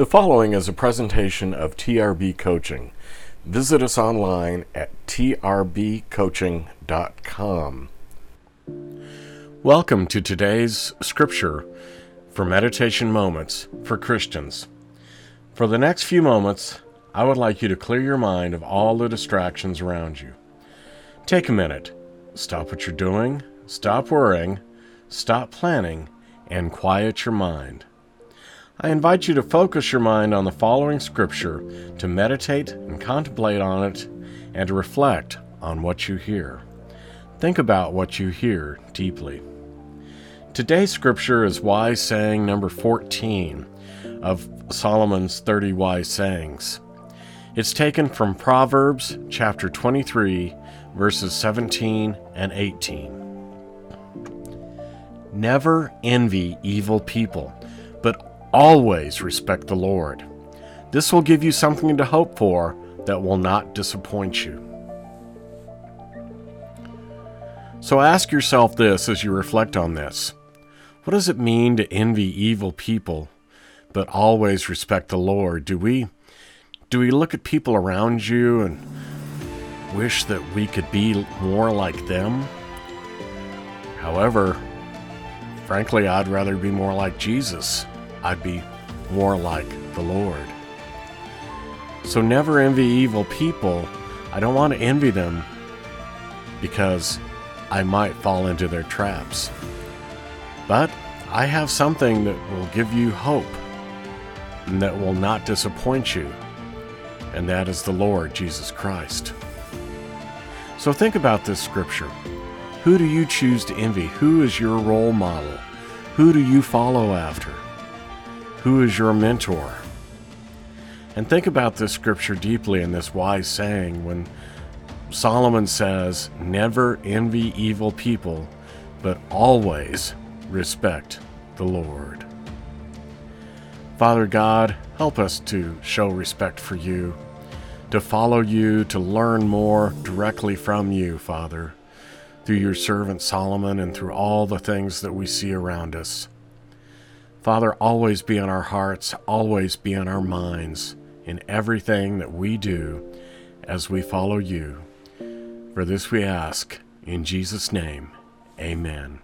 The following is a presentation of TRB Coaching. Visit us online at trbcoaching.com. Welcome to today's scripture for meditation moments for Christians. For the next few moments, I would like you to clear your mind of all the distractions around you. Take a minute, stop what you're doing, stop worrying, stop planning, and quiet your mind. I invite you to focus your mind on the following scripture to meditate and contemplate on it and to reflect on what you hear. Think about what you hear deeply. Today's scripture is wise saying number 14 of Solomon's 30 wise sayings. It's taken from Proverbs chapter 23, verses 17 and 18. Never envy evil people, Always respect the Lord. This will give you something to hope for that will not disappoint you. So ask yourself this as you reflect on this What does it mean to envy evil people but always respect the Lord? Do we, do we look at people around you and wish that we could be more like them? However, frankly, I'd rather be more like Jesus. I'd be more like the Lord. So never envy evil people. I don't want to envy them because I might fall into their traps. But I have something that will give you hope and that will not disappoint you, and that is the Lord Jesus Christ. So think about this scripture. Who do you choose to envy? Who is your role model? Who do you follow after? Who is your mentor? And think about this scripture deeply in this wise saying when Solomon says, Never envy evil people, but always respect the Lord. Father God, help us to show respect for you, to follow you, to learn more directly from you, Father, through your servant Solomon and through all the things that we see around us. Father, always be on our hearts, always be on our minds in everything that we do as we follow you. For this we ask, in Jesus' name, amen.